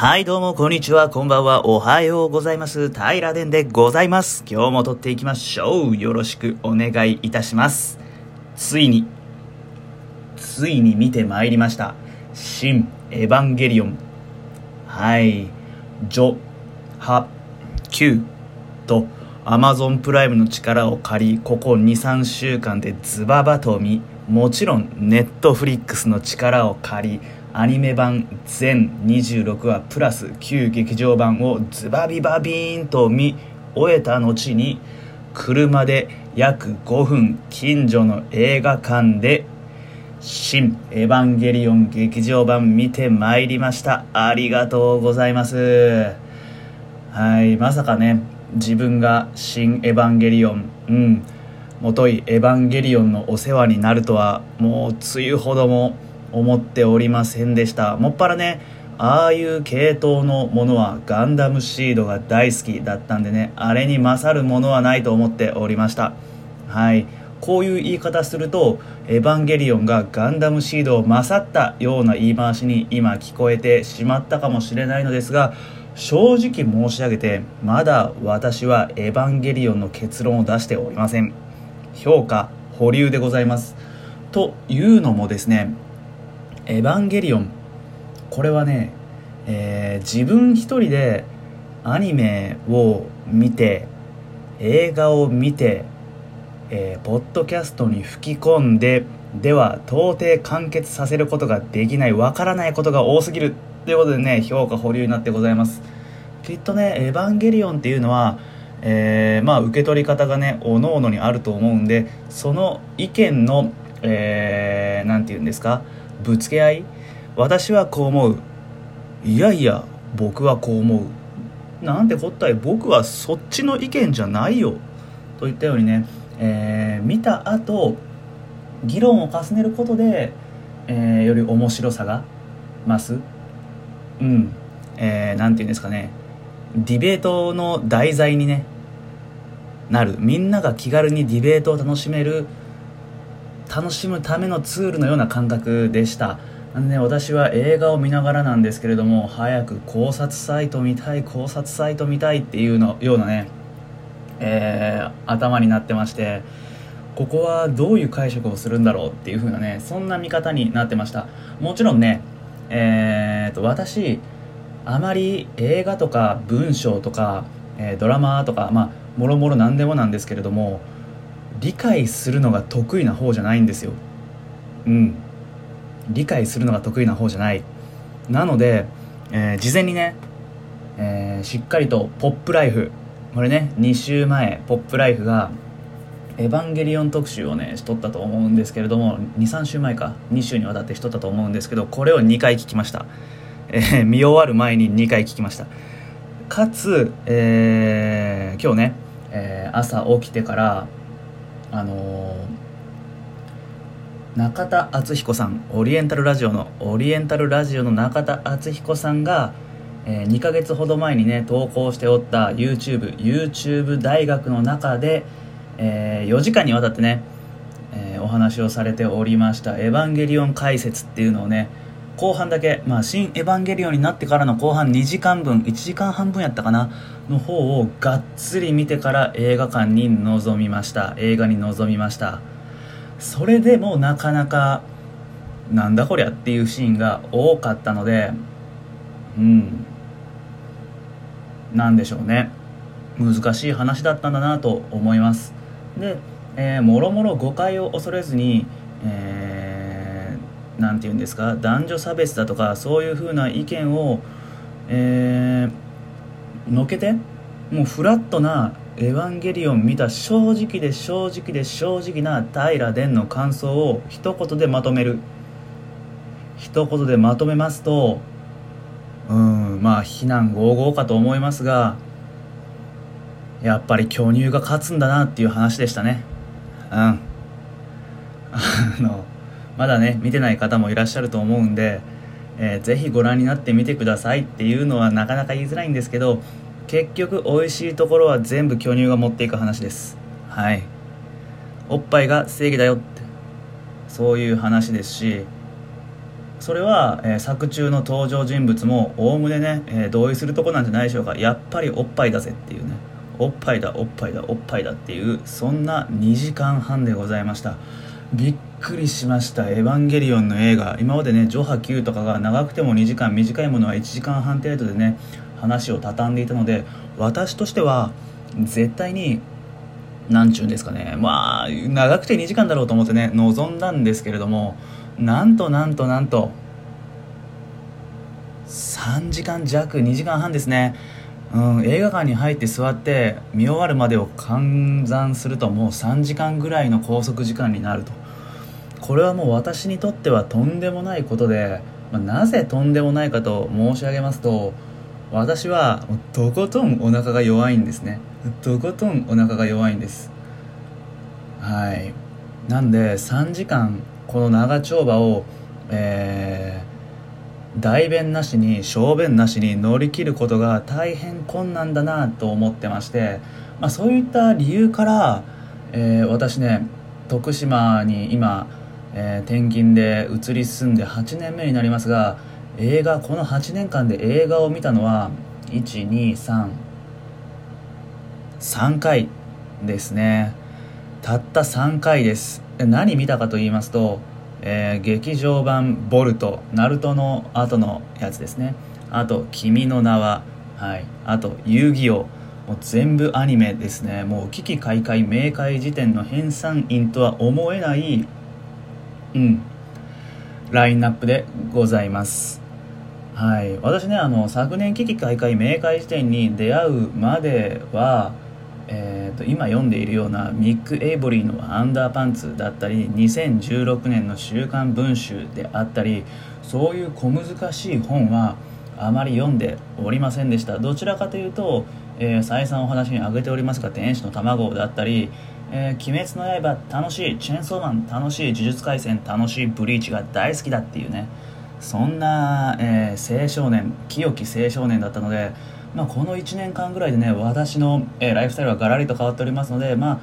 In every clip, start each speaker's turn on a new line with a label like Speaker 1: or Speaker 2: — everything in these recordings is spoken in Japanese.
Speaker 1: はい、どうも、こんにちは、こんばんは、おはようございます。平殿でございます。今日も撮っていきましょう。よろしくお願いいたします。ついに、ついに見てまいりました。新エヴァンゲリオン。はい、ジョ、ハ、キューと、アマゾンプライムの力を借り、ここ2、3週間でズババと見、もちろん、ネットフリックスの力を借り、アニメ版全26話プラス旧劇場版をズバビバビーンと見終えた後に車で約5分近所の映画館で「新エヴァンゲリオン劇場版」見てまいりました。ありがとうございます。はいまさかね自分が「新エヴァンゲリオン」うんもといエヴァンゲリオンのお世話になるとはもう梅雨ほども思っておりませんでした。もっぱらねああいう系統のものはガンダムシードが大好きだったんでねあれに勝るものはないと思っておりました。はい。こういう言い方するとエヴァンゲリオンがガンダムシードを勝ったような言い回しに今聞こえてしまったかもしれないのですが正直申し上げてまだ私はエヴァンゲリオンの結論を出しておりません。評価保留でございます。というのもですねエヴァンゲリオン。これはね、えー自分一人でアニメを見て映画を見て、えーポッドキャストに吹き込んででは到底完結させることができないわからないことが多すぎるということでね評価保留になってございます。きっとねエヴァンゲリオンっていうのはえーまあ受け取り方がねおのおのにあると思うんでその意見のえー、て言うんですかぶつけ合い私はこう思う。いやいや僕はこう思う。なんてこったい僕はそっちの意見じゃないよ。といったようにね、えー見た後議論を重ねることで、えーより面白さが増す。うん、えーて言うんですかね。ディベートの題材にねなる。みんなが気軽にディベートを楽しめる楽しむためのツールのような感覚でした。なんでね私は映画を見ながらなんですけれども早く考察サイト見たい考察サイト見たいっていうのようなね、えー頭になってましてここはどういう解釈をするんだろうっていう風なねそんな見方になってました。もちろんねえーと私あまり映画とか文章とか、えードラマとかまあもろもろ何でもなんですけれども理解するのが得意な方じゃないんですよ。うん。理解するのが得意な方じゃない。なので、えー事前にね、えーしっかりと「ポップライフ」これね2週前「ポップライフ」が「エヴァンゲリオン」特集をねしとったと思うんですけれども23週前か2週にわたってしとったと思うんですけどこれを2回聞きました、えー見終わる前に2回聞きました。かつ、えー今日ね、えー朝起きてからあのー中田敦彦さんオリエンタルラジオのオリエンタルラジオの中田敦彦さんが、え2ヶ月ほど前にね投稿しておった YouTubeYouTube 大学の中で、え4時間にわたってね、えお話をされておりました「エヴァンゲリオン解説」っていうのをね後半だけ、まあ、新エヴァンゲリオンになってからの後半2時間分1時間半分やったかなの方をがっつり見てから映画館に臨みました。映画に臨みました。それでもなかなかなんだこりゃっていうシーンが多かったのでうん。なんでしょうね。難しい話だったんだなと思います。で、えーもろもろ誤解を恐れずに、えーなんて言うんですか？男女差別だとかそういうふうな意見を、えーのけてもうフラットな「エヴァンゲリオン」見た正直で正直で正直な平殿の感想を一言でまとめる。一言でまとめますとうんまあ非難合々かと思いますがやっぱり巨乳が勝つんだなっていう話でしたね。うん。あのまだね見てない方もいらっしゃると思うんで、えーぜひご覧になってみてくださいっていうのはなかなか言いづらいんですけど結局美味しいところは全部巨乳が持っていく話です。はい。おっぱいが正義だよって。そういう話ですしそれは、えー、作中の登場人物もおおむねね、えー、同意するとこなんじゃないでしょうか。やっぱりおっぱいだぜっていうね。おっぱいだおっぱいだおっぱいだっていうそんな2時間半でございました。びっくりしました「エヴァンゲリオン」の映画。今までね「ジョハ Q」とかが長くても2時間短いものは1時間半程度でね話を畳んでいたので私としては絶対に何ちゅうんですかね。まあ長くて2時間だろうと思ってね望んだんですけれどもなんとなんとなんと3時間弱2時間半ですね、うん、映画館に入って座って見終わるまでを換算するともう3時間ぐらいの拘束時間になると。これはもう私にとってはとんでもないことで、まあ、なぜとんでもないかと申し上げますと私はとことんお腹が弱いんですね。とことんお腹が弱いんです。はい。なんで3時間この長丁場をえー、代弁なしに小便なしに乗り切ることが大変困難だなと思ってまして、まあ、そういった理由から、えー、私ね徳島に今、えー、転勤で移り住んで8年目になりますが映画この8年間で映画を見たのは1233回ですね。たった3回です。何見たかと言いますと、えー、劇場版「ボルト」ナルトの後のやつですね。あと「君の名は」はい。あと「遊戯王」もう全部アニメですね。もう危機開会明快時点の編纂員とは思えないうん。ラインナップでございます。はい、私ねあの昨年危機開会明快時点に出会うまでは、えーと、今読んでいるようなミック・エイボリーの「アンダーパンツ」だったり2016年の「週刊文集」であったりそういう小難しい本はあまり読んでおりませんでした。どちらかというと、えー、再三お話に挙げておりますが「天使の卵」だったり「えー、鬼滅の刃」楽しい「チェーンソーマン」楽しい「呪術廻戦」楽しい「ブリーチ」が大好きだっていうね。そんな、えー、青少年清き青少年だったので、まあ、この1年間ぐらいでね私の、えー、ライフスタイルはガラリと変わっておりますのでまあ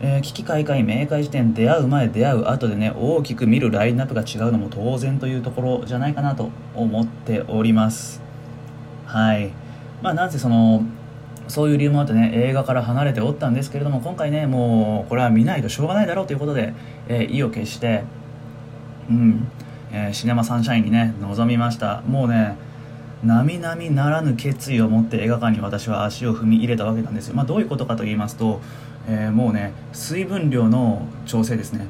Speaker 1: え、危機開会明快時点出会う前出会う後でね大きく見るラインナップが違うのも当然というところじゃないかなと思っております。はい。まあなんせそのそういう理由もあってね映画から離れておったんですけれども今回ねもうこれは見ないとしょうがないだろうということで、えー、意を決してうんえー、シネマサンシャインにね臨みました。もうね並々ならぬ決意を持って映画館に私は足を踏み入れたわけなんですよ、まあ、どういうことかと言いますと、えー、もうね水分量の調整ですね。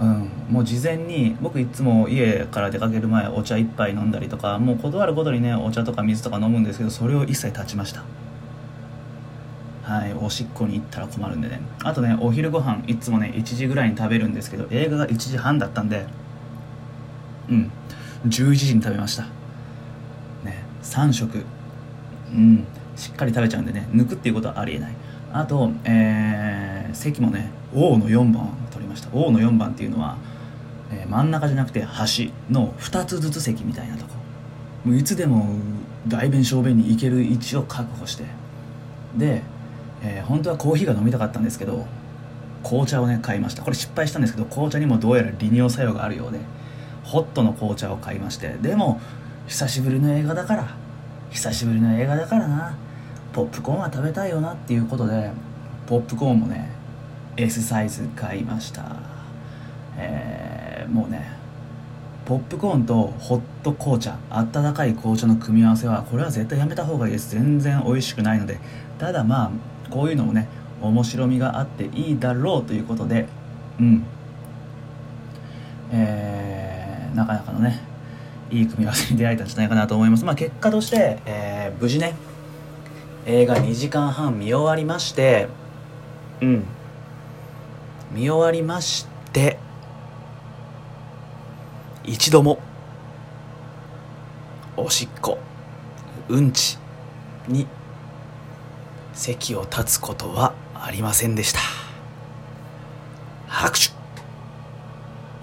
Speaker 1: うん、もう事前に僕いつも家から出かける前お茶1杯飲んだりとかもう断るごとにねお茶とか水とか飲むんですけどそれを一切断ちました。はいおしっこに行ったら困るんでね。あとねお昼ご飯いつもね1時ぐらいに食べるんですけど映画が1時半だったんでうん11時に食べました。ね3食。うんしっかり食べちゃうんでね抜くっていうことはありえない。あと、えー、席もね王の4番取りました。王の4番っていうのは、えー、真ん中じゃなくて端の2つずつ席みたいなとこ。もういつでも大便小便に行ける位置を確保して。で、えー、本当はコーヒーが飲みたかったんですけど紅茶をね買いました。これ失敗したんですけど紅茶にもどうやら利尿作用があるようでホットの紅茶を買いまして。でも久しぶりの映画だから久しぶりの映画だからな。ポップコーンは食べたいよなっていうことでポップコーンもね S サイズ買いました。えー、もうねポップコーンとホット紅茶あったかい紅茶の組み合わせはこれは絶対やめた方がいいです。全然美味しくないので。ただまあこういうのもね面白みがあっていいだろうということでうん。えーなかなかのねいい組み合わせに出会えたんじゃないかなと思います。まあ結果として、えー、無事ね映画2時間半見終わりましてうん。見終わりまして一度もおしっこうんちに席を立つことはありませんでした。拍手。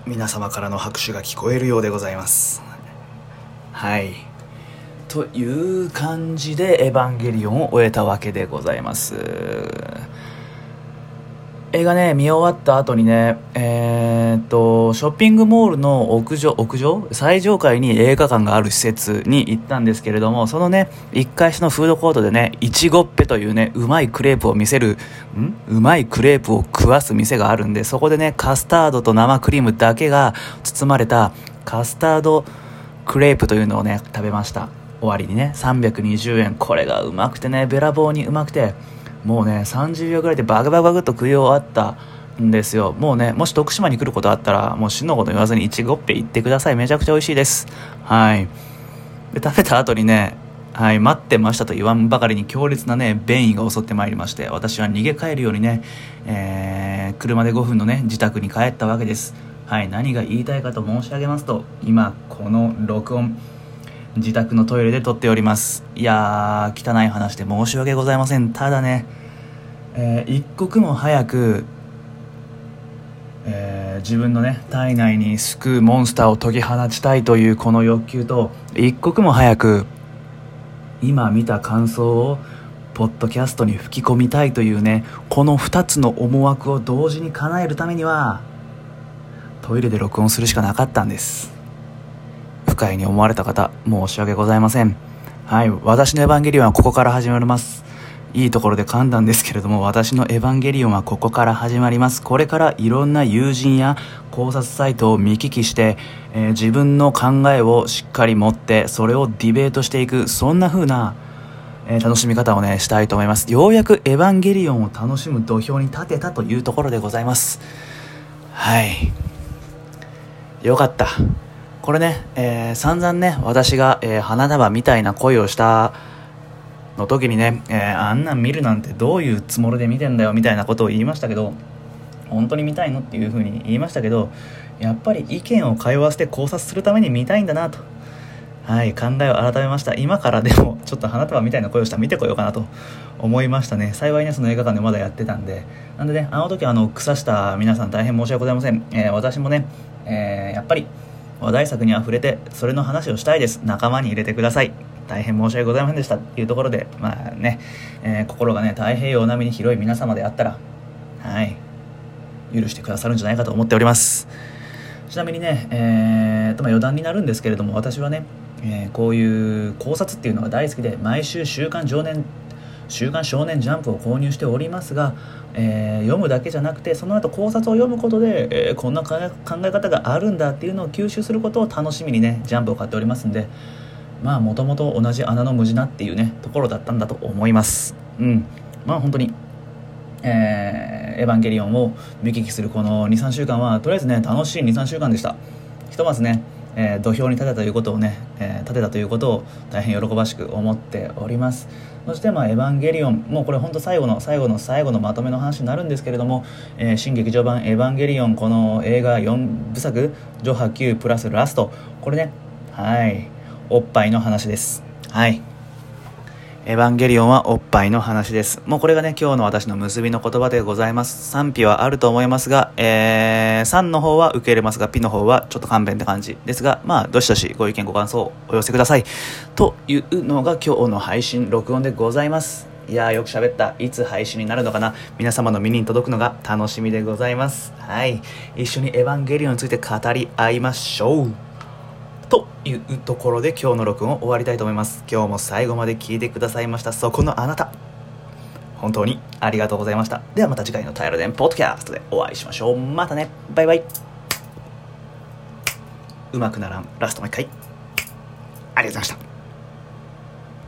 Speaker 1: 皆様からの拍手が聞こえるようでございます。はい。という感じで「エヴァンゲリオン」を終えたわけでございます。映画ね、見終わった後にね、えー、っと、ショッピングモールの屋上、屋上？最上階に映画館がある施設に行ったんですけれども、そのね、1階下のフードコートでね、いちごっぺというね、うまいクレープを見せる、ん？うまいクレープを食わす店があるんで、そこでね、カスタードと生クリームだけが包まれたカスタードクレープというのをね、食べました。終わりにね、320円。これがうまくてね、べらぼうにうまくて、もうね30秒ぐらいでバグバグバグと食い終わったんですよ。もうねもし徳島に来ることあったらもう死のこと言わずにいちごっぺ行ってください。めちゃくちゃ美味しいです。はい。で食べた後にねはい、待ってましたと言わんばかりに強烈なね、便意が襲ってまいりまして、私は逃げ帰るようにね、えー、車で5分のね、自宅に帰ったわけです。はい、何が言いたいかと申し上げますと、今、この録音、自宅のトイレで撮っております。いやー汚い話で申し訳ございません。ただね、えー、一刻も早く、えー、自分のね体内に救うモンスターを解き放ちたいというこの欲求と一刻も早く今見た感想をポッドキャストに吹き込みたいというねこの2つの思惑を同時に叶えるためにはトイレで録音するしかなかったんです。不快に思われた方、申し訳ございません。はい、私のエヴァンゲリオンはここから始まります。いいところで噛んだんですけれども、私のエヴァンゲリオンはここから始まります。これからいろんな友人や考察サイトを見聞きして、えー、自分の考えをしっかり持って、それをディベートしていく、そんな風な、えー、楽しみ方をね、したいと思います。ようやくエヴァンゲリオンを楽しむ土俵に立てたというところでございます。はい。よかった。これね、えー、散々ね、私が、えー、花束みたいな恋をしたの時にね、えー、あんなん見るなんてどういうつもりで見てんだよみたいなことを言いましたけど、本当に見たいのっていう風に言いましたけど、やっぱり意見を通わせて考察するために見たいんだなと。はい、考えを改めました。今からでも、ちょっと花束みたいな声をしたら見てこようかなと思いましたね。幸いね、その映画館でまだやってたんで。なんでね、あの時あの、草した皆さん大変申し訳ございません。えー、私もね、えー、やっぱり、話題作にあふれてそれの話をしたいです。仲間に入れてください。大変申し訳ございませんでした。っていうところでまあね、えー、心がね太平洋並みに広い皆様であったらはい許してくださるんじゃないかと思っております。ちなみにね、えーとまあ、余談になるんですけれども私はね、えー、こういう考察っていうのが大好きで毎週「週刊少年週刊少年ジャンプ」を購入しておりますが、えー、読むだけじゃなくてその後考察を読むことで、えー、こんな考え方があるんだっていうのを吸収することを楽しみにねジャンプを買っておりますんでまあもともと同じ穴の無地なっていうねところだったんだと思います。うん。まあ本当にえー、エヴァンゲリオンを見聞きするこの23週間はとりあえずね楽しい23週間でした。ひとまずねえー、土俵に立てたということをね、えー、立てたということを大変喜ばしく思っております。そしてまあエヴァンゲリオンもうこれ本当最後の最後の最後のまとめの話になるんですけれども、えー、新劇場版エヴァンゲリオンこの映画4部作上波9プラスラスト。これねはい。おっぱいの話です。はい。エヴァンゲリオンはおっぱいの話です。もうこれがね、今日の私の結びの言葉でございます。賛否はあると思いますが、えー、3の方は受け入れますが、ピの方はちょっと勘弁って感じですが、まあ、どしどしご意見ご感想をお寄せください。というのが今日の配信、録音でございます。いやよく喋った。いつ配信になるのかな皆様の耳に届くのが楽しみでございます。はい。一緒にエヴァンゲリオンについて語り合いましょう。というところで今日の録音を終わりたいと思います今日も最後まで聞いてくださいましたそこのあなた本当にありがとうございました。ではまた次回のタイルデンポッドキャストでお会いしましょう。またね。バイバイ。うまくならん。ラストもう一回。ありがとうございました。